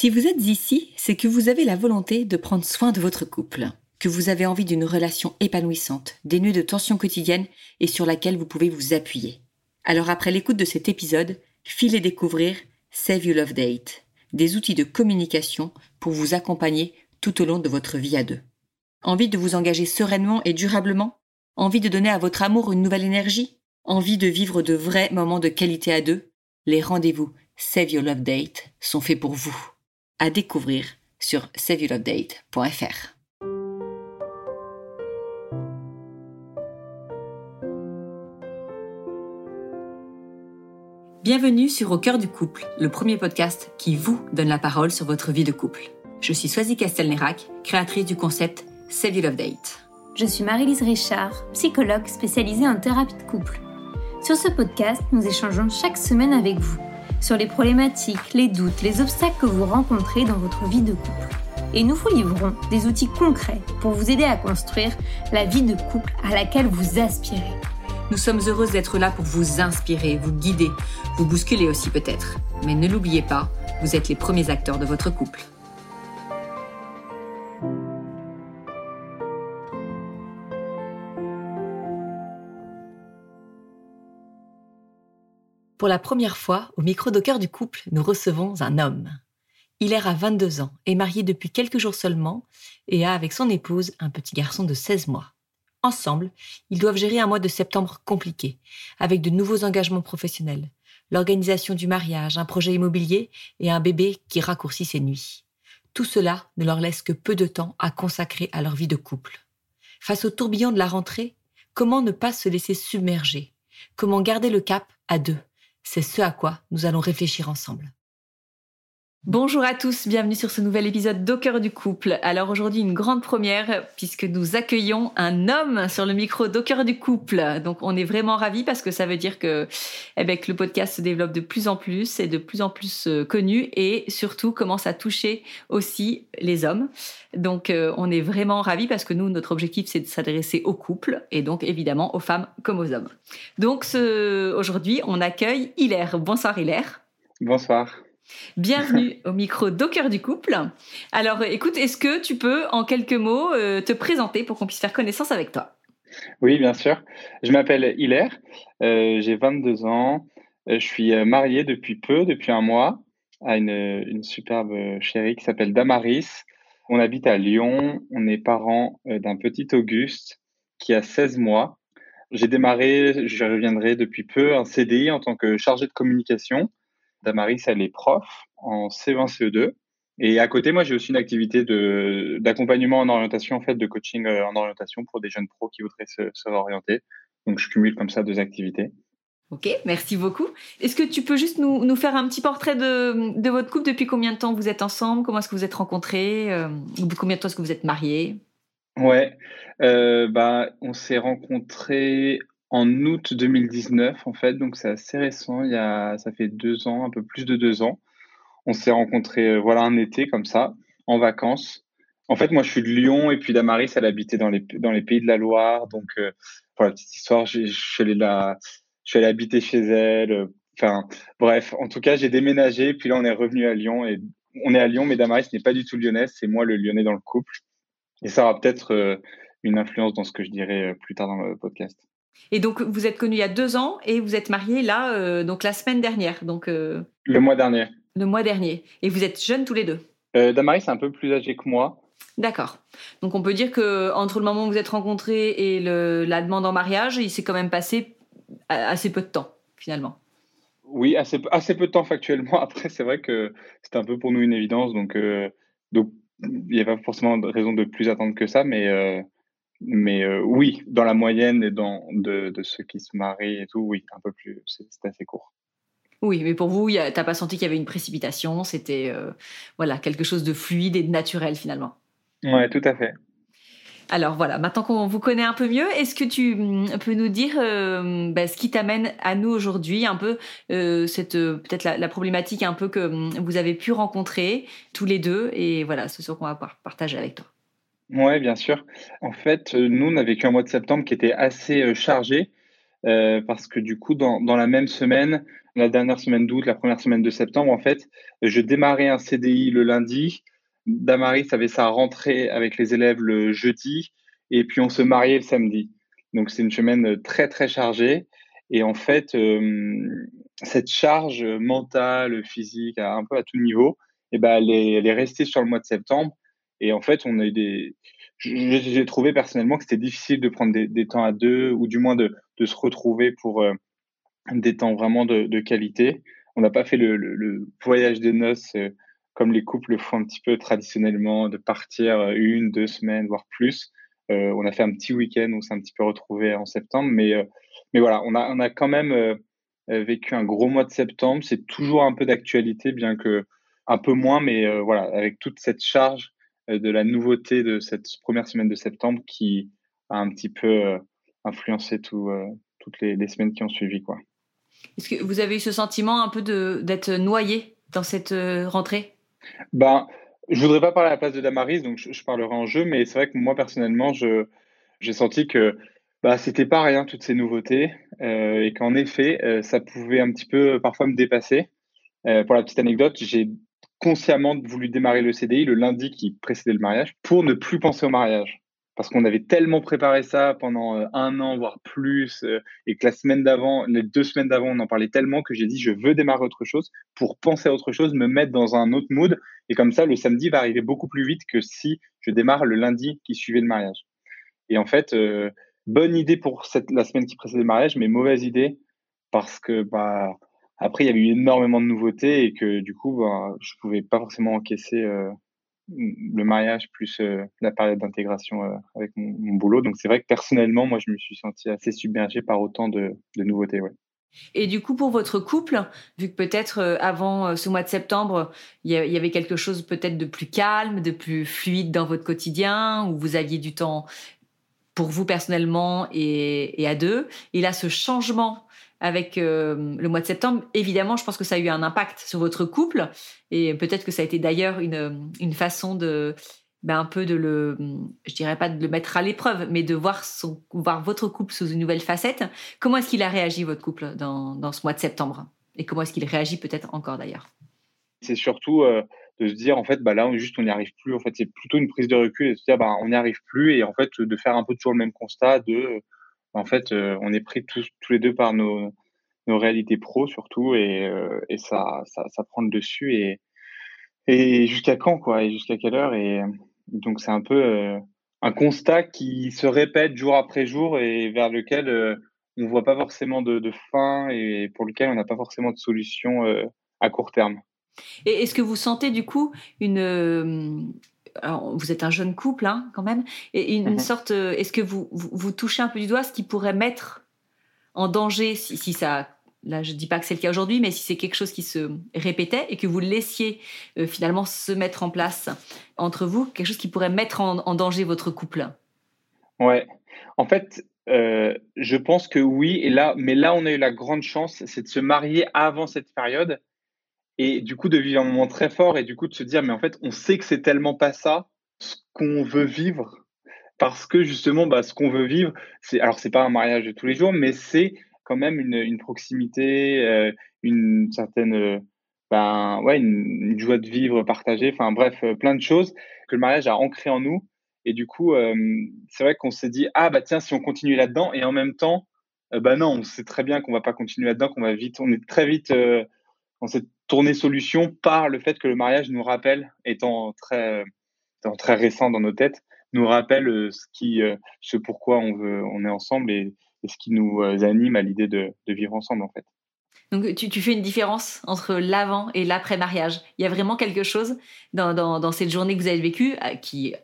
Si vous êtes ici, c'est que vous avez la volonté de prendre soin de votre couple, que vous avez envie d'une relation épanouissante, dénuée de tensions quotidiennes et sur laquelle vous pouvez vous appuyer. Alors après l'écoute de cet épisode, filez découvrir Save You Love Date, des outils de communication pour vous accompagner tout au long de votre vie à deux. Envie de vous engager sereinement et durablement? Envie de donner à votre amour une nouvelle énergie? Envie de vivre de vrais moments de qualité à deux? Les rendez-vous Save Your Love Date sont faits pour vous. À découvrir sur saveyourlovedate.fr. Bienvenue sur Au cœur du couple, le premier podcast qui vous donne la parole sur votre vie de couple. Je suis Swazi Castelnerac, créatrice du concept Save Your Love Date. Je suis Marie-Lise Richard, psychologue spécialisée en thérapie de couple. Sur ce podcast, nous échangeons chaque semaine avec vous sur les problématiques, les doutes, les obstacles que vous rencontrez dans votre vie de couple. Et nous vous livrons des outils concrets pour vous aider à construire la vie de couple à laquelle vous aspirez. Nous sommes heureuses d'être là pour vous inspirer, vous guider, vous bousculer aussi peut-être. Mais ne l'oubliez pas, vous êtes les premiers acteurs de votre couple. Pour la première fois, au micro de cœur du couple, nous recevons un homme. Il est à 22 ans, est marié depuis quelques jours seulement et a avec son épouse un petit garçon de 16 mois. Ensemble, ils doivent gérer un mois de septembre compliqué, avec de nouveaux engagements professionnels, l'organisation du mariage, un projet immobilier et un bébé qui raccourcit ses nuits. Tout cela ne leur laisse que peu de temps à consacrer à leur vie de couple. Face au tourbillon de la rentrée, comment ne pas se laisser submerger? Comment garder le cap à deux? C'est ce à quoi nous allons réfléchir ensemble. Bonjour à tous, bienvenue sur ce nouvel épisode d'Au du couple. Alors aujourd'hui une grande première puisque nous accueillons un homme sur le micro d'Au du couple. Donc on est vraiment ravis parce que ça veut dire que, eh ben, le podcast se développe de plus en plus, et de plus en plus euh, connu et surtout commence à toucher aussi les hommes. Donc euh, on est vraiment ravis parce que nous notre objectif c'est de s'adresser aux couples et donc évidemment aux femmes comme aux hommes. Donc aujourd'hui on accueille Hilaire. Bonsoir Hilaire. Bonsoir. Bienvenue au micro cœur du couple. Alors écoute, est-ce que tu peux en quelques mots euh, te présenter pour qu'on puisse faire connaissance avec toi? Oui, bien sûr. Je m'appelle Hilaire, euh, j'ai 22 ans, euh, je suis marié depuis peu, depuis un mois, à une, une superbe chérie qui s'appelle Damaris. On habite à Lyon, on est parents d'un petit Auguste qui a 16 mois. J'ai démarré, je reviendrai depuis peu, un CDI en tant que chargé de communication Damaris, elle est prof en C20, CE2. Et à côté, moi, j'ai aussi une activité de, d'accompagnement en orientation, en fait, de coaching euh, en orientation pour des jeunes pros qui voudraient se, se réorienter. Donc, je cumule comme ça deux activités. Ok, merci beaucoup. Est-ce que tu peux juste nous, nous faire un petit portrait de, de, votre couple? Depuis combien de temps vous êtes ensemble? Comment est-ce que vous êtes rencontrés? Euh, Au bout de combien de temps est-ce que vous êtes mariés? Ouais, euh, bah, on s'est rencontrés en août 2019, en fait, donc c'est assez récent. Il y a, ça fait deux ans, un peu plus de deux ans. On s'est rencontrés, euh, voilà, un été comme ça, en vacances. En fait, moi, je suis de Lyon et puis Damaris, elle habitait dans les, dans les pays de la Loire. Donc, euh, pour la petite histoire, je suis allé là, je suis allé habiter chez elle. Enfin, bref, en tout cas, j'ai déménagé. Puis là, on est revenu à Lyon et on est à Lyon, mais Damaris n'est pas du tout lyonnaise. C'est moi le lyonnais dans le couple. Et ça aura peut-être euh, une influence dans ce que je dirai plus tard dans le podcast. Et donc, vous êtes connu il y a deux ans et vous êtes marié là, euh, donc la semaine dernière. Donc, euh, le mois dernier. Le mois dernier. Et vous êtes jeunes tous les deux? Euh, Damaris est un peu plus âgé que moi. D'accord. Donc, on peut dire que entre le moment où vous êtes rencontrés et le, la demande en mariage, il s'est quand même passé assez peu de temps, finalement. Oui, assez, assez peu de temps factuellement. Après, c'est vrai que c'était un peu pour nous une évidence. Donc, donc il n'y a pas forcément de raison de plus attendre que ça, mais mais euh, oui, dans la moyenne et dans de, de, ceux qui se marient et tout, oui, un peu plus, c'est assez court. Oui, mais pour vous, t'as pas senti qu'il y avait une précipitation, c'était euh, voilà quelque chose de fluide et de naturel finalement? Ouais, tout à fait. Alors voilà, maintenant qu'on vous connaît un peu mieux, est-ce que tu mm, peux nous dire euh, bah, ce qui t'amène à nous aujourd'hui, un peu cette peut-être la, la, problématique un peu que mm, vous avez pu rencontrer tous les deux, et voilà, ce qu'on va partager avec toi? Oui, bien sûr. En fait, euh, nous, on a vécu un mois de septembre qui était assez euh, chargé euh, parce que du coup, dans, la même semaine, la dernière semaine d'août, la première semaine de septembre, en fait, je démarrais un CDI le lundi. Damaris avait sa rentrée avec les élèves le jeudi et puis on se mariait le samedi. Donc c'est une semaine très très chargée et en fait cette charge mentale, physique, un peu à tout niveau, eh ben elle est restée sur le mois de septembre et en fait on a des j'ai trouvé personnellement que c'était difficile de prendre des, temps à deux ou du moins de, de se retrouver pour euh, des temps vraiment de, de qualité. On n'a pas fait le, le, voyage des noces euh, comme les couples le font un petit peu traditionnellement, de partir euh, une, deux semaines, voire plus. On a fait un petit week-end, on s'est un petit peu retrouvé en septembre, mais, mais voilà, on a, on a quand même vécu un gros mois de septembre. C'est toujours un peu d'actualité, bien que un peu moins, mais voilà, avec toute cette charge de la nouveauté de cette première semaine de septembre qui a un petit peu influencé tout, toutes les, les, semaines qui ont suivi, quoi. Est-ce que vous avez eu ce sentiment un peu d'être noyé dans cette rentrée? Ben, je voudrais pas parler à la place de Damaris, donc je, parlerai en jeu, mais c'est vrai que moi personnellement, je j'ai senti que bah c'était pas rien toutes ces nouveautés euh, et qu'en effet, euh, ça pouvait un petit peu parfois me dépasser. Euh, pour la petite anecdote, j'ai consciemment voulu démarrer le CDI le lundi qui précédait le mariage pour ne plus penser au mariage parce qu'on avait tellement préparé ça pendant euh, un an, voire plus, euh, et que la semaine d'avant, les deux semaines d'avant, on en parlait tellement que j'ai dit, je veux démarrer autre chose pour penser à autre chose, me mettre dans un autre mood. Et comme ça, le samedi va arriver beaucoup plus vite que si je démarre le lundi qui suivait le mariage. Et en fait, euh, bonne idée pour cette, la semaine qui précédait le mariage, mais mauvaise idée parce que, bah, après, il y avait eu énormément de nouveautés et que du coup, bah, je pouvais pas forcément encaisser le mariage plus euh, la période d'intégration euh, avec mon, boulot. Donc c'est vrai que personnellement, moi, je me suis senti assez submergé par autant de, nouveautés. Et du coup, pour votre couple, vu que peut-être euh, avant ce mois de septembre, il y, avait quelque chose peut-être de plus calme, de plus fluide dans votre quotidien, où vous aviez du temps pour vous personnellement et, et à deux. Et là, ce changement avec euh, le mois de septembre, évidemment, je pense que ça a eu un impact sur votre couple. Et peut-être que ça a été d'ailleurs une, une façon de ben, un peu de le, je dirais pas de le mettre à l'épreuve, mais de voir son, voir votre couple sous une nouvelle facette. Comment est-ce qu'il a réagi votre couple dans, dans ce mois de septembre? Et comment est-ce qu'il réagit peut-être encore d'ailleurs? C'est surtout euh, de se dire en fait bah là on, juste on n'y arrive plus. En fait c'est plutôt une prise de recul et de se dire bah on n'y arrive plus. Et en fait de faire un peu toujours le même constat de en fait, euh, on est pris tous, les deux par nos, réalités pro surtout et, euh, ça, ça, prend le dessus et, jusqu'à quand quoi et jusqu'à quelle heure et donc c'est un peu euh, un constat qui se répète jour après jour et vers lequel on voit pas forcément de, de, fin et pour lequel on n'a pas forcément de solution à court terme. Et est-ce que vous sentez du coup une, vous êtes un jeune couple hein, quand même, et une, mhm. sorte, euh, est-ce que vous, vous, touchez un peu du doigt ce qui pourrait mettre en danger, si, ça, là je dis pas que c'est le cas aujourd'hui, mais si c'est quelque chose qui se répétait et que vous laissiez euh, finalement se mettre en place entre vous, quelque chose qui pourrait mettre en, danger votre couple? Ouais, en fait, euh, je pense que oui, et là, mais là on a eu la grande chance, c'est de se marier avant cette période et du coup de vivre un moment très fort et du coup de se dire mais en fait on sait que c'est tellement pas ça ce qu'on veut vivre. Parce que justement bah, ce qu'on veut vivre c'est alors c'est pas un mariage de tous les jours mais c'est quand même une, une proximité euh, une certaine euh, ben ouais une, joie de vivre partagée. Enfin bref euh, plein de choses que le mariage a ancré en nous. Et du coup c'est vrai qu'on s'est dit ah bah tiens si on continue là-dedans et en même temps bah non on sait très bien qu'on va pas continuer là-dedans qu'on va vite on est très vite on s'est tourné solution par le fait que le mariage nous rappelle, étant très, très récent dans nos têtes, nous rappelle euh, ce qui, euh, ce pourquoi on veut, on est ensemble et, ce qui nous euh, anime à l'idée de, vivre ensemble en fait. Donc tu, tu fais une différence entre l'avant et l'après-mariage. Il y a vraiment quelque chose dans, cette journée que vous avez vécue qui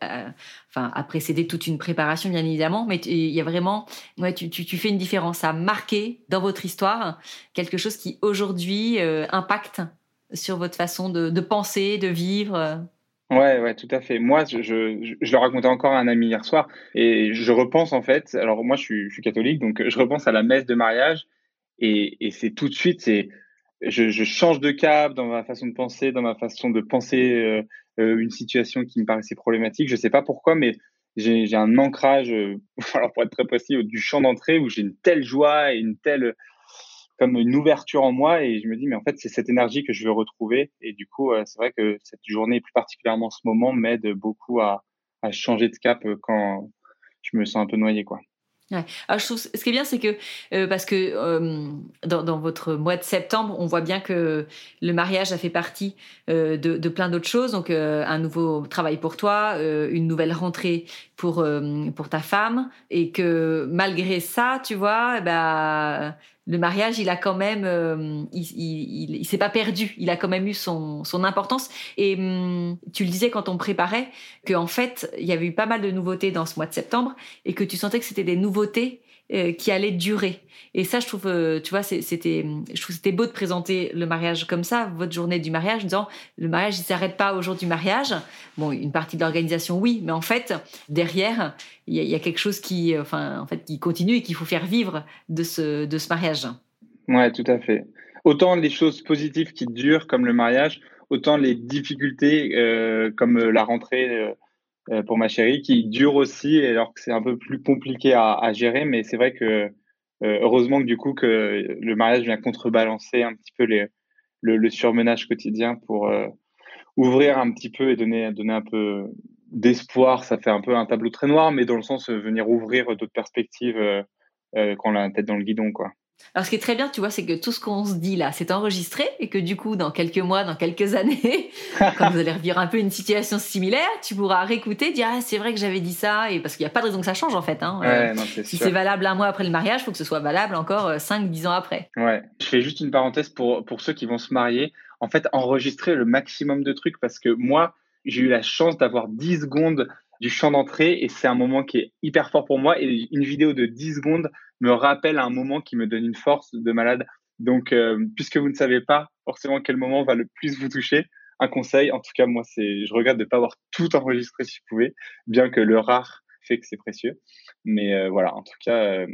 enfin, a précédé toute une préparation bien évidemment, mais il y a vraiment, ouais, tu, tu, tu, fais une différence. Ça a marqué dans votre histoire quelque chose qui aujourd'hui impacte sur votre façon de, penser, de vivre. Ouais, ouais, tout à fait. Moi, je, le racontais encore à un ami hier soir et je repense en fait. Alors moi, je suis catholique, donc je repense à la messe de mariage et, et c'est tout de suite, c'est je, je, change de cap dans ma façon de penser, dans ma façon de penser euh, euh une situation qui me paraissait problématique. Je sais pas pourquoi, mais j'ai un ancrage, euh, alors pour être très précis, du champ d'entrée où j'ai une telle joie et une telle comme une ouverture en moi et je me dis mais en fait c'est cette énergie que je veux retrouver et du coup c'est vrai que cette journée plus particulièrement ce moment m'aide beaucoup à, à changer de cap quand je me sens un peu noyé quoi. Ouais. Je trouve, ce qui est bien, c'est que euh, parce que euh, dans, dans, votre mois de septembre, on voit bien que le mariage a fait partie euh, de, de, plein d'autres choses. Donc, euh, un nouveau travail pour toi, euh, une nouvelle rentrée pour pour ta femme, et que malgré ça, tu vois, ben le mariage, il a quand même, euh, il, s'est pas perdu. Il a quand même eu son, son importance. Et hum, tu le disais quand on préparait que en fait, il y avait eu pas mal de nouveautés dans ce mois de septembre et que tu sentais que c'était des nouveautés euh, qui allait durer. Et ça, je trouve, euh, tu vois, c'était, je trouve c'était beau de présenter le mariage comme ça, votre journée du mariage, en disant le mariage, il s'arrête pas au jour du mariage. Bon, une partie de l'organisation, oui, mais en fait, derrière, il y, a quelque chose qui, euh, enfin, en fait, qui continue et qu'il faut faire vivre de ce, de ce mariage. Ouais, tout à fait. Autant les choses positives qui durent, comme le mariage, autant les difficultés, comme la rentrée pour ma chérie qui dure aussi, alors que c'est un peu plus compliqué à, à gérer. Mais c'est vrai que euh, heureusement que du coup que le mariage vient contrebalancer un petit peu les, le, le surmenage quotidien pour euh, ouvrir un petit peu et donner, donner un peu d'espoir. Ça fait un peu un tableau très noir, mais dans le sens venir ouvrir d'autres perspectives quand on a la tête dans le guidon, quoi. Alors, ce qui est très bien, tu vois, c'est que tout ce qu'on se dit là, c'est enregistré et que du coup, dans quelques mois, dans quelques années, quand vous allez revivre un peu une situation similaire, tu pourras réécouter, dire ah, c'est vrai que j'avais dit ça, et parce qu'il n'y a pas de raison que ça change en fait. Hein. Ouais, non, si c'est valable un mois après le mariage, il faut que ce soit valable encore 5, euh, 10 ans après. Ouais, je fais juste une parenthèse pour, pour ceux qui vont se marier. En fait, enregistrer le maximum de trucs parce que moi, j'ai eu la chance d'avoir 10 secondes du champ d'entrée et c'est un moment qui est hyper fort pour moi et une vidéo de 10 secondes me rappelle un moment qui me donne une force de malade. Donc, euh, puisque vous ne savez pas forcément quel moment va le plus vous toucher, un conseil, en tout cas, moi, c'est, je regrette de ne pas avoir tout enregistré si je pouvais, bien que le rare fait que c'est précieux. Mais euh, voilà, en tout cas, euh,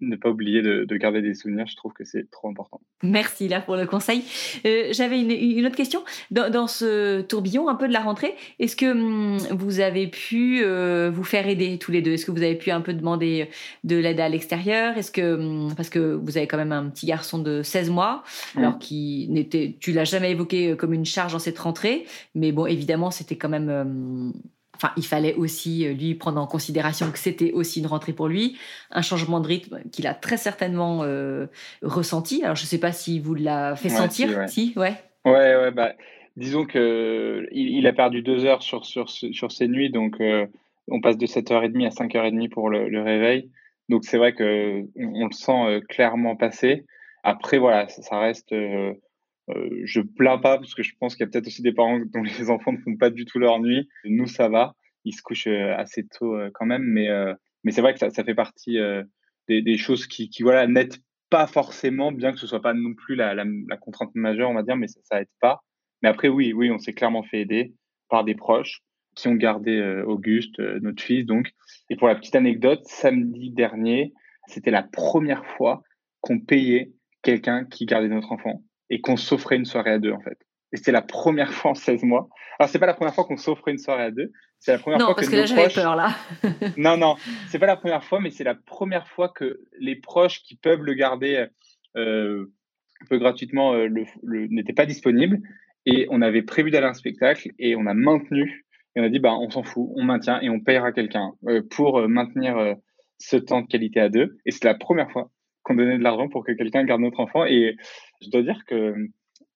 ne pas oublier de, de, garder des souvenirs, je trouve que c'est trop important. Merci là pour le conseil. Euh, J'avais une, une, autre question. Dans, dans, ce tourbillon un peu de la rentrée, est-ce que hum, vous avez pu euh, vous faire aider tous les deux? Est-ce que vous avez pu un peu demander de l'aide à l'extérieur? Est-ce que hum, parce que vous avez quand même un petit garçon de 16 mois, alors qui n'était, tu l'as jamais évoqué comme une charge dans cette rentrée, mais bon évidemment c'était quand même hum, enfin, il fallait aussi euh, lui prendre en considération que c'était aussi une rentrée pour lui, un changement de rythme qu'il a très certainement euh, ressenti. Alors, je ne sais pas si vous l'a fait ouais, sentir. Si, ouais. si, ouais. Ouais, ouais, bah, disons que il, il, a perdu deux heures sur, sur, sur ses nuits, donc euh, on passe de 7h30 à 5h30 pour le, le réveil. Donc, c'est vrai que on, on, le sent euh, clairement passer. Après, voilà, ça, ça reste. Euh, euh, je plains pas parce que je pense qu'il y a peut-être aussi des parents dont les enfants ne font pas du tout leur nuit. Nous, ça va. Ils se couchent euh, assez tôt euh, quand même, mais mais c'est vrai que ça, ça fait partie des, des, choses qui, qui voilà n'aident pas forcément, bien que ce soit pas non plus la, la, la contrainte majeure, on va dire, mais ça, ça aide pas. Mais après, oui, oui, on s'est clairement fait aider par des proches qui ont gardé Auguste, notre fils, donc. Et pour la petite anecdote, samedi dernier, c'était la première fois qu'on payait quelqu'un qui gardait notre enfant et qu'on s'offrait une soirée à deux en fait. Et c'était la première fois en 16 mois. Alors c'est pas la première fois qu'on s'offrait une soirée à deux, c'est la première non, fois parce que, que là j'avais proches... peur là. non non, c'est pas la première fois, mais c'est la première fois que les proches qui peuvent le garder euh, un peu gratuitement euh, le, le, n'étaient pas disponibles et on avait prévu d'aller à un spectacle et on a maintenu et on a dit bah on s'en fout, on maintient et on payera quelqu'un euh, pour maintenir ce temps de qualité à deux. Et c'est la première fois qu'on donnait de l'argent pour que quelqu'un garde notre enfant. Et je dois dire que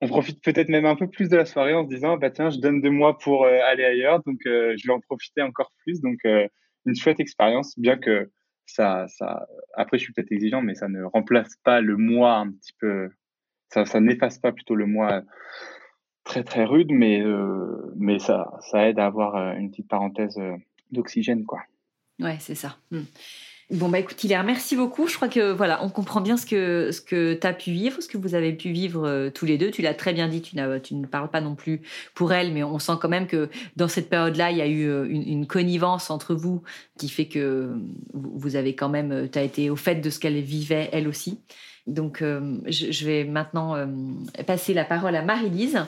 on profite peut-être même un peu plus de la soirée en se disant bah tiens je donne deux mois pour euh, aller ailleurs. Donc euh, je vais en profiter encore plus. Donc euh, une chouette expérience bien que ça ça après je suis peut-être exigeant mais ça ne remplace pas le mois un petit peu ça ça n'efface pas plutôt le mois très très rude. Mais mais ça ça aide à avoir une petite parenthèse d'oxygène quoi. Ouais c'est ça. Mmh. Bon bah écoute Hilaire, merci beaucoup. Je crois que voilà, on comprend bien ce que ce que tu as pu vivre, ce que vous avez pu vivre euh, tous les deux. Tu l'as très bien dit, tu, tu ne parles pas non plus pour elle, mais on sent quand même que dans cette période-là, il y a eu euh, une, une, connivence entre vous qui fait que vous avez quand même, tu as été au fait de ce qu'elle vivait elle aussi. Donc, je, vais maintenant passer la parole à Marie-Lise,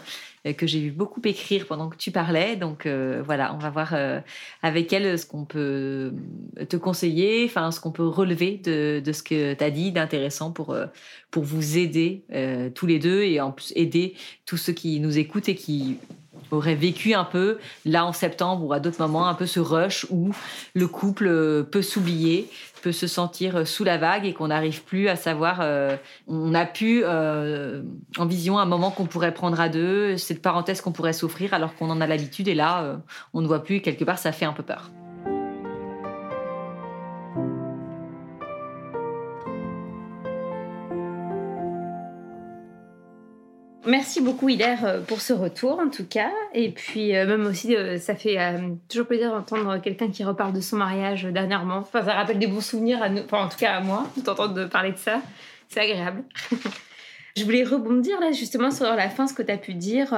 que j'ai vu beaucoup écrire pendant que tu parlais. Donc, voilà, on va voir avec elle ce qu'on peut te conseiller, enfin, ce qu'on peut relever de, de ce que tu as dit d'intéressant pour, pour vous aider tous les deux et en plus aider tous ceux qui nous écoutent et qui aurait vécu un peu, là en septembre ou à d'autres moments, un peu ce rush où le couple euh, peut s'oublier, peut se sentir euh, sous la vague et qu'on n'arrive plus à savoir. Euh, on a pu en vision un moment qu'on pourrait prendre à deux, cette parenthèse qu'on pourrait s'offrir alors qu'on en a l'habitude et là on ne voit plus. Quelque part, ça fait un peu peur. Merci beaucoup Hilaire euh, pour ce retour en tout cas. Et puis euh, même aussi, euh, ça fait toujours plaisir d'entendre quelqu'un qui reparle de son mariage dernièrement. Enfin, ça rappelle des bons souvenirs à nous, en tout cas à moi, de t'entendre parler de ça. C'est agréable. Je voulais rebondir là justement sur la fin, ce que tu as pu dire.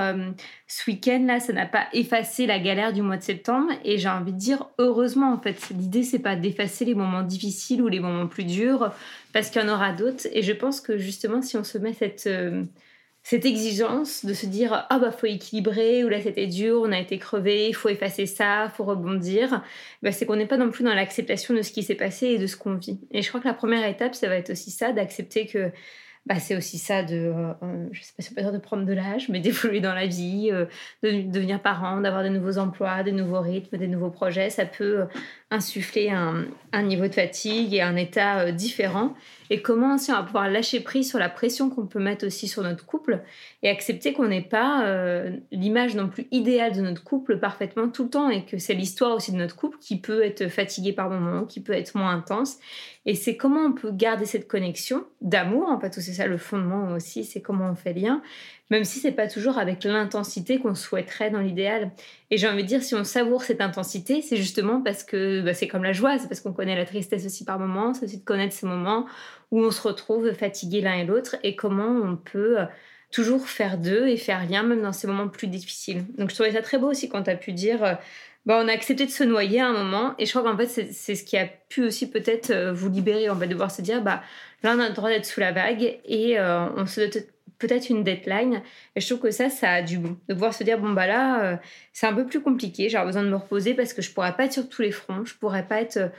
ce week-end là, ça n'a pas effacé la galère du mois de septembre. Et j'ai envie de dire heureusement en fait. L'idée c'est pas d'effacer les moments difficiles ou les moments plus durs parce qu'il y en aura d'autres. Et je pense que justement si on se met cette cette exigence de se dire ah bah faut équilibrer ou là c'était dur on a été crevé il faut effacer ça faut rebondir bah, c'est qu'on n'est pas non plus dans l'acceptation de ce qui s'est passé et de ce qu'on vit et je crois que la première étape ça va être aussi ça d'accepter que bah, c'est aussi ça de, euh, euh, je sais pas si on peut dire de prendre de l'âge, mais d'évoluer dans la vie, euh, de, devenir parent, d'avoir de nouveaux emplois, de nouveaux rythmes, des nouveaux projets. Ça peut insuffler un, niveau de fatigue et un état différent et comment aussi on va pouvoir lâcher prise sur la pression qu'on peut mettre aussi sur notre couple et accepter qu'on n'est pas euh, l'image non plus idéale de notre couple parfaitement tout le temps et que c'est l'histoire aussi de notre couple qui peut être fatigué par moments, qui peut être moins intense. Et c'est comment on peut garder cette connexion d'amour, en fait, c'est ça le fondement aussi, c'est comment on fait lien, même si c'est pas toujours avec l'intensité qu'on souhaiterait dans l'idéal. Et j'ai envie de dire, si on savoure cette intensité, c'est justement parce que bah, c'est comme la joie, c'est parce qu'on connaît la tristesse aussi par moments, c'est aussi de connaître ces moments où on se retrouve fatigué l'un et l'autre et comment on peut euh, toujours faire d'eux et faire lien même dans ces moments plus difficiles. Donc je trouvais ça très beau aussi quand tu as pu dire euh, bah, on a accepté de se noyer à un moment et je crois qu'en fait c'est ce qui a pu aussi peut-être euh, vous libérer on va devoir se dire bah là on a le droit d'être sous la vague et on se doit peut-être une deadline. Et je trouve que ça ça a du bon. De pouvoir se dire bon bah là c'est un peu plus compliqué. J'ai besoin de me reposer parce que je pourrais pas être sur tous les fronts. Je pourrais pas être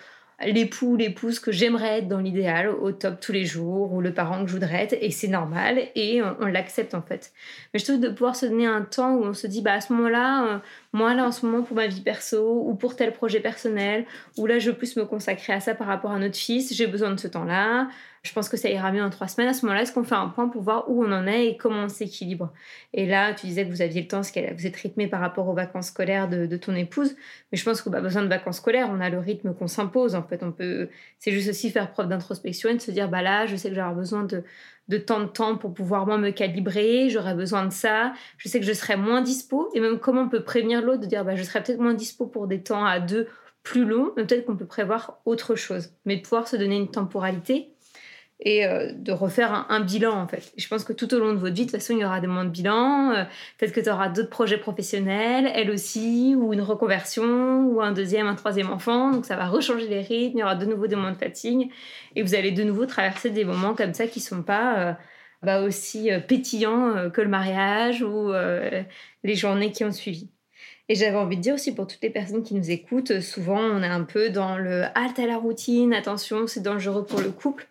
l'époux ou l'épouse que j'aimerais être dans l'idéal, au top tous les jours, ou le parent que je voudrais être, et c'est normal, et on, l'accepte en fait. Mais je trouve de pouvoir se donner un temps où on se dit, bah à ce moment-là, euh, moi là en ce moment pour ma vie perso, ou pour tel projet personnel, ou là je veux plus me consacrer à ça par rapport à notre fils, j'ai besoin de ce temps-là, je pense que ça ira mieux en trois semaines. À ce moment-là, est-ce qu'on fait un point pour voir où on en est et comment on s'équilibre? Et là, tu disais que vous aviez le temps, parce que vous êtes rythmé par rapport aux vacances scolaires de, ton épouse. Mais je pense qu'on a besoin de vacances scolaires. On a le rythme qu'on s'impose. En fait, on peut. C'est juste aussi faire preuve d'introspection et de se dire, bah là, je sais que j'aurai besoin de, de tant de temps pour pouvoir moi me calibrer, j'aurai besoin de ça, je sais que je serai moins dispo, et même comment on peut prévenir l'autre de dire bah, je serai peut-être moins dispo pour des temps à deux plus longs, mais peut-être qu'on peut prévoir autre chose, mais de pouvoir se donner une temporalité et euh, de refaire un, bilan en fait. je pense que tout au long de votre vie, de toute façon, il y aura des moments de bilan. Euh, peut-être que tu auras d'autres projets professionnels, elle aussi, ou une reconversion, ou un deuxième, un troisième enfant. Donc ça va rechanger les rythmes, il y aura de nouveau des moments de fatigue. Et vous allez de nouveau traverser des moments comme ça qui sont pas euh, bah, aussi pétillants que le mariage ou les journées qui ont suivi. Et j'avais envie de dire aussi pour toutes les personnes qui nous écoutent, souvent on est un peu dans le halte à la routine, attention, c'est dangereux pour le couple.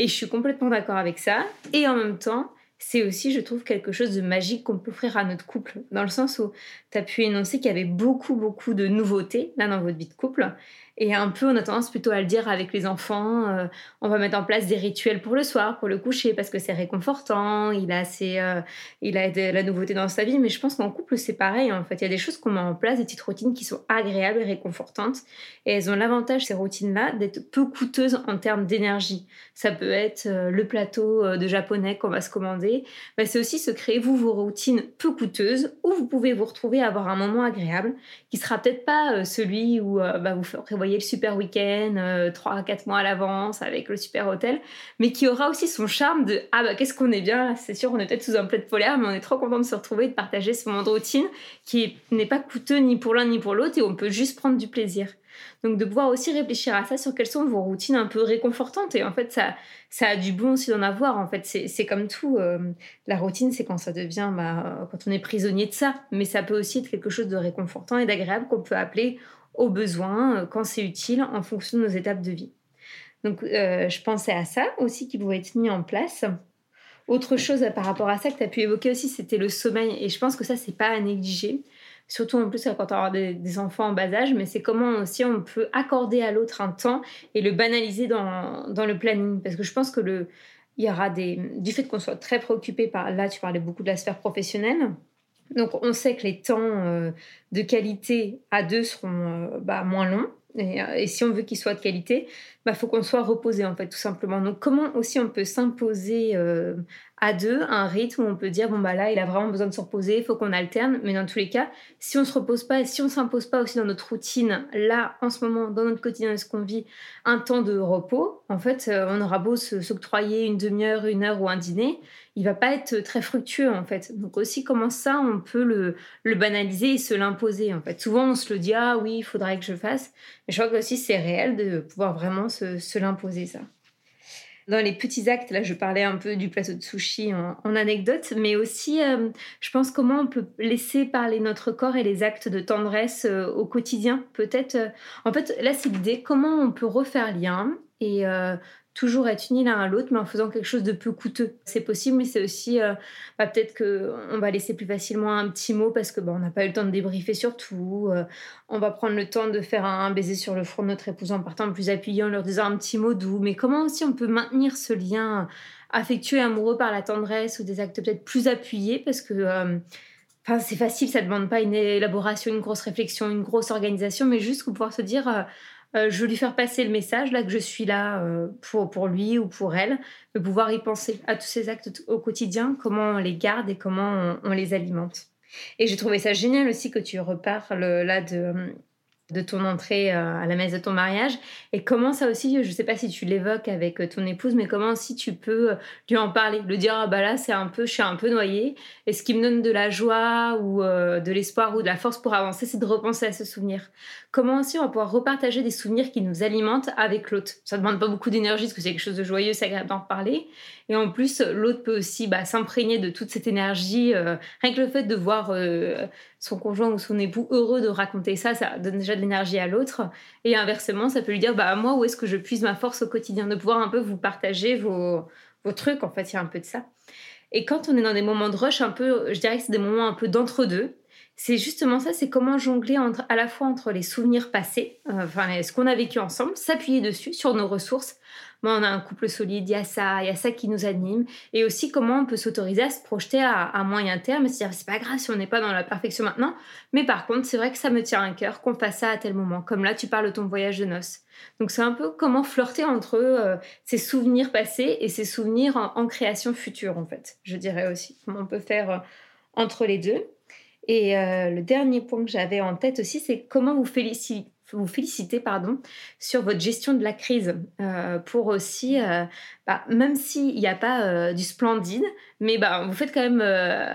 Et je suis complètement d'accord avec ça. Et en même temps, c'est aussi, je trouve, quelque chose de magique qu'on peut offrir à notre couple. Dans le sens où tu as pu énoncer qu'il y avait beaucoup, beaucoup de nouveautés là dans votre vie de couple. Et un peu, on a tendance plutôt à le dire avec les enfants. Euh, on va mettre en place des rituels pour le soir, pour le coucher, parce que c'est réconfortant. Il a, ses, euh, il a de la nouveauté dans sa vie. Mais je pense qu'en couple, c'est pareil. En fait, il y a des choses qu'on met en place, des petites routines qui sont agréables et réconfortantes. Et elles ont l'avantage, ces routines-là, d'être peu coûteuses en termes d'énergie. Ça peut être euh, le plateau de japonais qu'on va se commander. Bah, c'est aussi se créer, vous, vos routines peu coûteuses, où vous pouvez vous retrouver à avoir un moment agréable, qui sera peut-être pas celui où bah, vous prévoyez le super week-end euh, trois à quatre mois à l'avance avec le super hôtel, mais qui aura aussi son charme de ah bah qu'est-ce qu'on est bien, c'est sûr on est peut-être sous un de polaire, mais on est trop content de se retrouver et de partager ce moment de routine qui n'est pas coûteux ni pour l'un ni pour l'autre et on peut juste prendre du plaisir. Donc de pouvoir aussi réfléchir à ça sur quelles sont vos routines un peu réconfortantes. Et en fait, ça, ça a du bon aussi d'en avoir. En fait, c'est comme tout. Euh, la routine, c'est quand ça devient, bah, quand on est prisonnier de ça. Mais ça peut aussi être quelque chose de réconfortant et d'agréable qu'on peut appeler au besoin euh, quand c'est utile en fonction de nos étapes de vie. Donc euh, je pensais à ça aussi qui pouvait être mis en place. Autre chose par rapport à ça que tu as pu évoquer aussi, c'était le sommeil. Et je pense que ça, c'est pas à négliger surtout en plus quand on a des, enfants en bas âge, mais c'est comment aussi on peut accorder à l'autre un temps et le banaliser dans, dans, le planning. Parce que je pense que le, il y aura des, du fait qu'on soit très préoccupé par, là tu parlais beaucoup de la sphère professionnelle, donc on sait que les temps euh, de qualité à deux seront euh, bah, moins longs. Et, euh, et, si on veut qu'ils soient de qualité, bah, faut qu'on soit reposé en fait tout simplement. Donc comment aussi on peut s'imposer à deux un rythme où on peut dire bon bah là il a vraiment besoin de se reposer, il faut qu'on alterne. Mais dans tous les cas, si on se repose pas et si on s'impose pas aussi dans notre routine, là en ce moment dans notre quotidien, ce qu'on vit, un temps de repos, en fait euh, on aura beau s'octroyer une demi-heure, une heure ou un dîner, il va pas être très fructueux en fait. Donc aussi comment ça on peut le, le banaliser et se l'imposer en fait? Souvent on se le dit ah oui il faudrait que je fasse, mais je crois que aussi c'est réel de pouvoir vraiment se, se l'imposer ça dans les petits actes, là je parlais un peu du plateau de sushi en, anecdote, mais aussi euh, je pense comment on peut laisser parler notre corps et les actes de tendresse euh, au quotidien. Peut-être, euh, en fait là c'est l'idée, comment on peut refaire lien et toujours être unis l'un à l'autre, mais en faisant quelque chose de peu coûteux. C'est possible, mais c'est aussi euh, bah, peut-être qu'on va laisser plus facilement un petit mot parce que bah, on n'a pas eu le temps de débriefer sur tout. Euh, on va prendre le temps de faire un, baiser sur le front de notre épouse en partant plus appuyé, en leur disant un petit mot doux. Mais comment aussi on peut maintenir ce lien affectueux et amoureux par la tendresse ou des actes peut-être plus appuyés parce que euh, Enfin, c'est facile, ça ne demande pas une élaboration, une grosse réflexion, une grosse organisation, mais juste pouvoir se dire euh, je veux lui faire passer le message là que je suis là euh, pour, pour lui ou pour elle, de pouvoir y penser à tous ces actes au quotidien, comment on les garde et comment on, on les alimente. Et j'ai trouvé ça génial aussi que tu reparles là de de ton entrée euh, à la messe de ton mariage et comment ça aussi, je ne sais pas si tu l'évoques avec euh, ton épouse, mais comment aussi tu peux euh, lui en parler, le dire ah bah là c'est un peu, je suis un peu noyée et ce qui me donne de la joie ou de l'espoir ou de la force pour avancer, c'est de repenser à ce souvenir. Comment aussi on va pouvoir repartager des souvenirs qui nous alimentent avec l'autre? Ça demande pas beaucoup d'énergie parce que c'est quelque chose de joyeux, c'est agréable d'en reparler. Et en plus, l'autre peut aussi bah, s'imprégner de toute cette énergie. rien que le fait de voir son conjoint ou son époux heureux de raconter ça, ça donne déjà de l'énergie à l'autre. Et inversement, ça peut lui dire, bah moi, où est-ce que je puise ma force au quotidien? De pouvoir un peu vous partager vos, vos trucs, en fait, il y a un peu de ça. Et quand on est dans des moments de rush, un peu, je dirais que c'est des moments un peu d'entre-deux. C'est justement ça, c'est comment jongler entre, à la fois entre les souvenirs passés, euh, enfin ce qu'on a vécu ensemble, s'appuyer dessus sur nos ressources, on a un couple solide, il y a ça, il y a ça qui nous anime. Et aussi comment on peut s'autoriser à se projeter à, moyen terme, c'est-à-dire c'est pas grave si on n'est pas dans la perfection maintenant, mais par contre c'est vrai que ça me tient à cœur qu'on fasse ça à tel moment. Comme là tu parles de ton voyage de noces. Donc c'est un peu comment flirter entre euh, ces souvenirs passés et ces souvenirs en, création future en fait. Je dirais aussi comment on peut faire euh, entre les deux. Et euh, le dernier point que j'avais en tête aussi, c'est comment vous féliciter vous féliciter pardon, sur votre gestion de la crise euh, pour aussi, euh, bah, même s'il n'y a pas du splendide, mais bah, vous faites quand même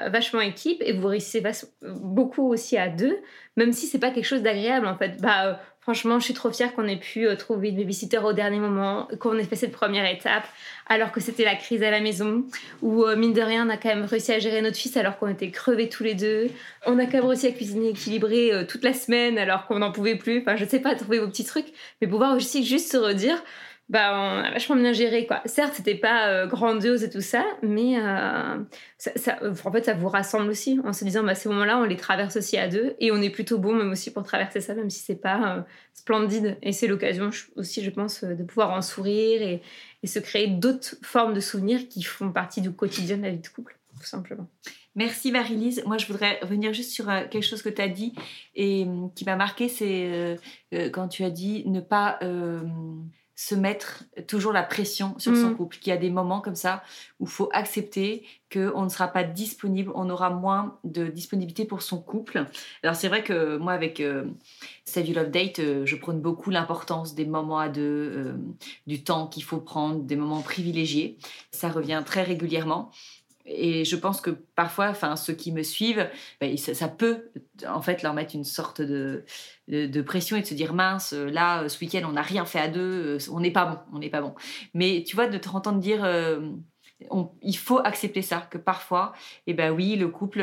vachement équipe et vous réussissez beaucoup aussi à deux, même si c'est pas quelque chose d'agréable en fait. Bah, Franchement, je suis trop fière qu'on ait pu euh, trouver une babysitter au dernier moment, qu'on ait fait cette première étape, alors que c'était la crise à la maison, où euh, mine de rien, on a quand même réussi à gérer notre fils alors qu'on était crevés tous les deux. On a quand même réussi à cuisiner équilibré euh, toute la semaine alors qu'on n'en pouvait plus. Enfin, je sais pas, trouver vos petits trucs, mais pouvoir aussi juste se redire, bah, on a vachement bien géré quoi. Certes, c'était pas euh, grandiose et tout ça, mais euh, ça, en fait, ça vous rassemble aussi en se disant bah ces moments-là, on les traverse aussi à deux et on est plutôt bon même aussi pour traverser ça, même si c'est pas euh, splendide. Et c'est l'occasion aussi, je pense, de pouvoir en sourire et, et se créer d'autres formes de souvenirs qui font partie du quotidien de la vie de couple, tout simplement. Merci Marie-Lise. Moi, je voudrais revenir juste sur quelque chose que tu as dit et qui m'a marqué, c'est quand tu as dit ne pas se mettre toujours la pression sur son Mm. couple, qu'il y a des moments comme ça où il faut accepter qu'on ne sera pas disponible, on aura moins de disponibilité pour son couple. Alors c'est vrai que moi avec euh, Save You Love Date, euh, je prône beaucoup l'importance des moments à deux, euh, du temps qu'il faut prendre, des moments privilégiés. Ça revient très régulièrement. Et je pense que parfois, enfin, ceux qui me suivent, ben, ça, peut en fait leur mettre une sorte de, de, pression et de se dire mince, euh, là, euh, ce week-end, on n'a rien fait à deux, euh, on n'est pas bon, on n'est pas bon. Mais tu vois, de te entendre dire, il faut accepter ça, que parfois, eh ben oui, le couple,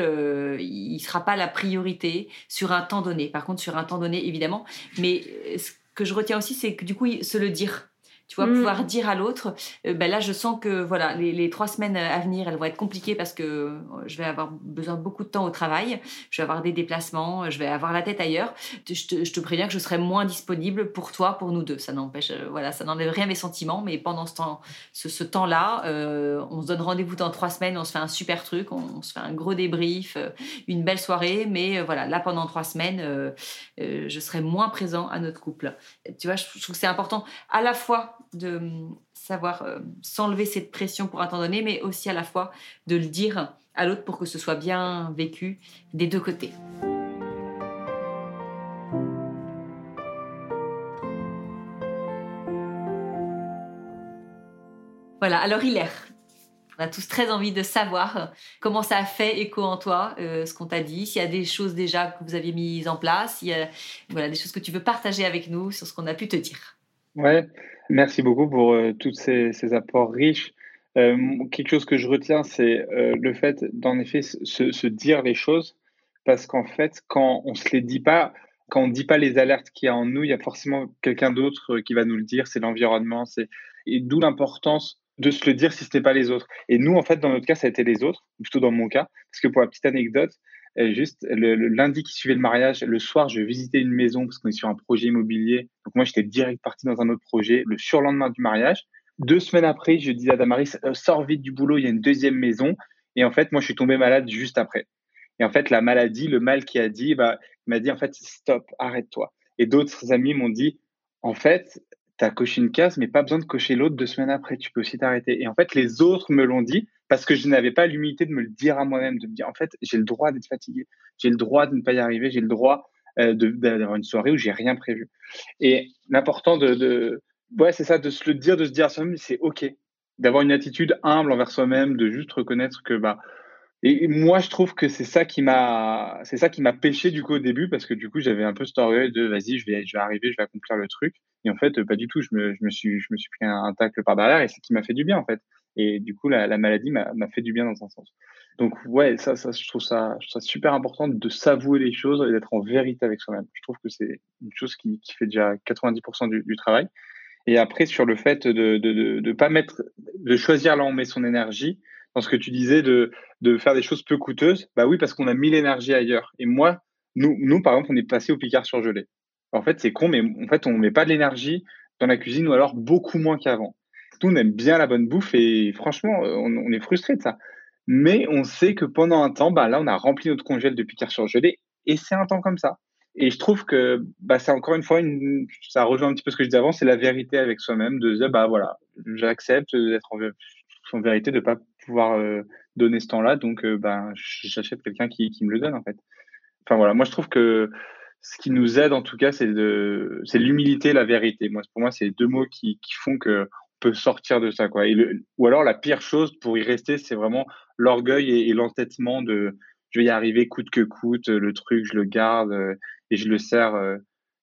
il sera pas la priorité sur un temps donné. Par contre, sur un temps donné, évidemment. Mais ce que je retiens aussi, c'est que du coup, se le dire. Tu vois, Mm. pouvoir dire à l'autre, euh, ben là, je sens que voilà, les, les trois semaines à venir, elles vont être compliquées parce que euh, je vais avoir besoin de beaucoup de temps au travail, je vais avoir des déplacements, je vais avoir la tête ailleurs. Je te, je te préviens que je serai moins disponible pour toi, pour nous deux. Ça n'empêche, euh, voilà, ça n'enlève rien à mes sentiments, mais pendant ce temps, ce, ce temps-là, euh, on se donne rendez-vous dans trois semaines, on se fait un super truc, on, on se fait un gros débrief, euh, une belle soirée, mais euh, voilà, là pendant trois semaines, euh, euh, je serai moins présent à notre couple. Tu vois, je, je trouve que c'est important à la fois de hum, savoir euh, s'enlever cette pression pour un temps donné, mais aussi à la fois de le dire à l'autre pour que ce soit bien vécu des deux côtés. Voilà, alors Hilaire, on a tous très envie de savoir comment ça a fait écho en toi, euh, ce qu'on t'a dit, s'il y a des choses déjà que vous aviez mises en place, s'il y a voilà, des choses que tu veux partager avec nous sur ce qu'on a pu te dire. Ouais, merci beaucoup pour euh, tous ces, apports riches. Euh, quelque chose que je retiens, c'est euh, le fait d'en effet se, dire les choses, parce qu'en fait, quand on se les dit pas, quand on dit pas les alertes qu'il y a en nous, il y a forcément quelqu'un d'autre qui va nous le dire, c'est l'environnement, c'est et d'où l'importance de se le dire si ce n'est pas les autres. Et nous, en fait, dans notre cas, ça a été les autres, plutôt dans mon cas, parce que pour la petite anecdote, juste le, lundi qui suivait le mariage, le soir, je visitais une maison parce qu'on est sur un projet immobilier. Donc moi, j'étais direct parti dans un autre projet. Le surlendemain du mariage, deux semaines après, je disais à Damaris, euh, sors vite du boulot, il y a une deuxième maison. Et en fait, moi, je suis tombé malade juste après. Et en fait, la maladie, le mal qui a dit, bah, m'a dit en fait, stop, arrête-toi. Et d'autres amis m'ont dit, en fait, tu as coché une case, mais pas besoin de cocher l'autre deux semaines après. Tu peux aussi t'arrêter. Et en fait, les autres me l'ont dit parce que je n'avais pas l'humilité de me le dire à moi-même, de me dire, en fait, j'ai le droit d'être fatigué. J'ai le droit de ne pas y arriver. J'ai le droit euh, d'avoir une soirée où j'ai rien prévu. Et l'important de, ouais, c'est ça, de se le dire, de se dire à soi-même, c'est OK. D'avoir une attitude humble envers soi-même, de juste reconnaître que, bah, et moi, je trouve que c'est ça qui m'a, c'est ça qui m'a pêché du coup au début parce que du coup, j'avais un peu cet orgueil de vas-y, je vais, je vais arriver, je vais accomplir le truc. Et en fait, pas du tout. Je me, je me suis, je me suis pris un, un tacle par derrière et c'est ce qui m'a fait du bien en fait. Et du coup, la, la maladie m'a fait du bien dans un sens. Donc ouais, ça, ça, je trouve ça, je trouve ça super important de s'avouer les choses et d'être en vérité avec soi-même. Je trouve que c'est une chose qui, qui fait déjà 90% du, du travail. Et après, sur le fait de, de, de, de pas mettre, de choisir là où on met son énergie, dans ce que tu disais de, de faire des choses peu coûteuses, bah oui, parce qu'on a mis l'énergie ailleurs. Et moi, nous, nous, par exemple, on est passé au Picard surgelé. En fait, c'est con, mais en fait, on met pas de l'énergie dans la cuisine ou alors beaucoup moins qu'avant. On aime bien la bonne bouffe et franchement, on, on est frustré de ça. Mais on sait que pendant un temps, bah là, on a rempli notre congèle de Picard surgelé et c'est un temps comme ça. Et je trouve que bah, c'est encore une fois, une, ça rejoint un petit peu ce que je disais avant, c'est la vérité avec soi-même, de dire, bah voilà, j'accepte d'être en, vérité, de pas pouvoir euh, donner ce temps-là, donc euh, bah, j'achète quelqu'un qui, qui, me le donne en fait. Enfin voilà, moi je trouve que ce qui nous aide en tout cas, c'est de, l'humilité, et la vérité. Moi, pour moi, c'est deux mots qui, qui font que peut sortir de ça, quoi. Et le, ou alors la pire chose pour y rester, c'est vraiment l'orgueil et, l'entêtement de je vais y arriver coûte que coûte, le truc, je le garde euh, et je le serre euh,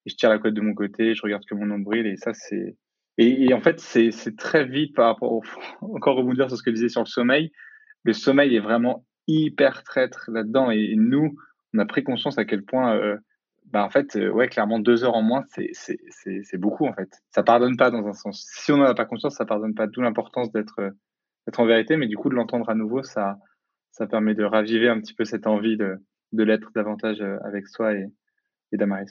et je tire la couette de mon côté, je regarde que mon nombril et ça c'est et, en fait c'est c'est très vite par rapport au encore rebondir sur ce que je disais sur le sommeil, le sommeil est vraiment hyper traître là-dedans et, et, nous on a pris conscience à quel point euh, bah en fait euh, ouais clairement deux heures en moins c'est beaucoup en fait. Ça pardonne pas dans un sens. Si on n'en a pas conscience ça pardonne pas. D'où l'importance d'être d'être en vérité mais du coup de l'entendre à nouveau ça ça permet de raviver un petit peu cette envie de, de l'être davantage euh, avec soi et, et Damaris.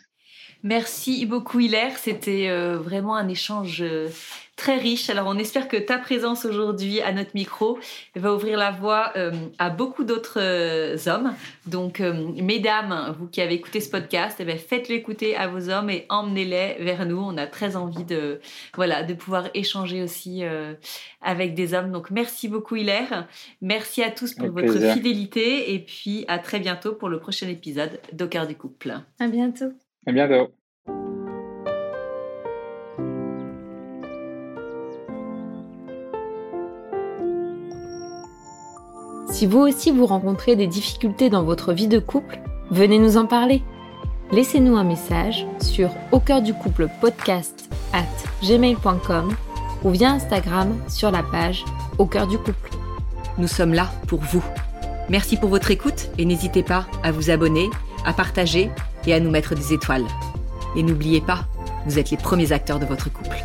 Merci beaucoup Hilaire, c'était euh, vraiment un échange euh, très riche. Alors on espère que ta présence aujourd'hui à notre micro va ouvrir la voie euh, à beaucoup d'autres euh, hommes. Donc euh, mesdames, vous qui avez écouté ce podcast, eh ben, faites-le écouter à vos hommes et emmenez-les vers nous. On a très envie de voilà de pouvoir échanger aussi avec des hommes. Donc merci beaucoup Hilaire. Merci à tous pour votre fidélité et puis à très bientôt pour le prochain épisode d'Au cœur du couple. À bientôt. À bientôt. Si vous aussi vous rencontrez des difficultés dans votre vie de couple, venez nous en parler. Laissez-nous un message sur au cœur du couple podcast at gmail.com ou via Instagram sur la page au cœur du couple. Nous sommes là pour vous. Merci pour votre écoute et n'hésitez pas à vous abonner, à partager et à nous mettre des étoiles. Et n'oubliez pas, vous êtes les premiers acteurs de votre couple.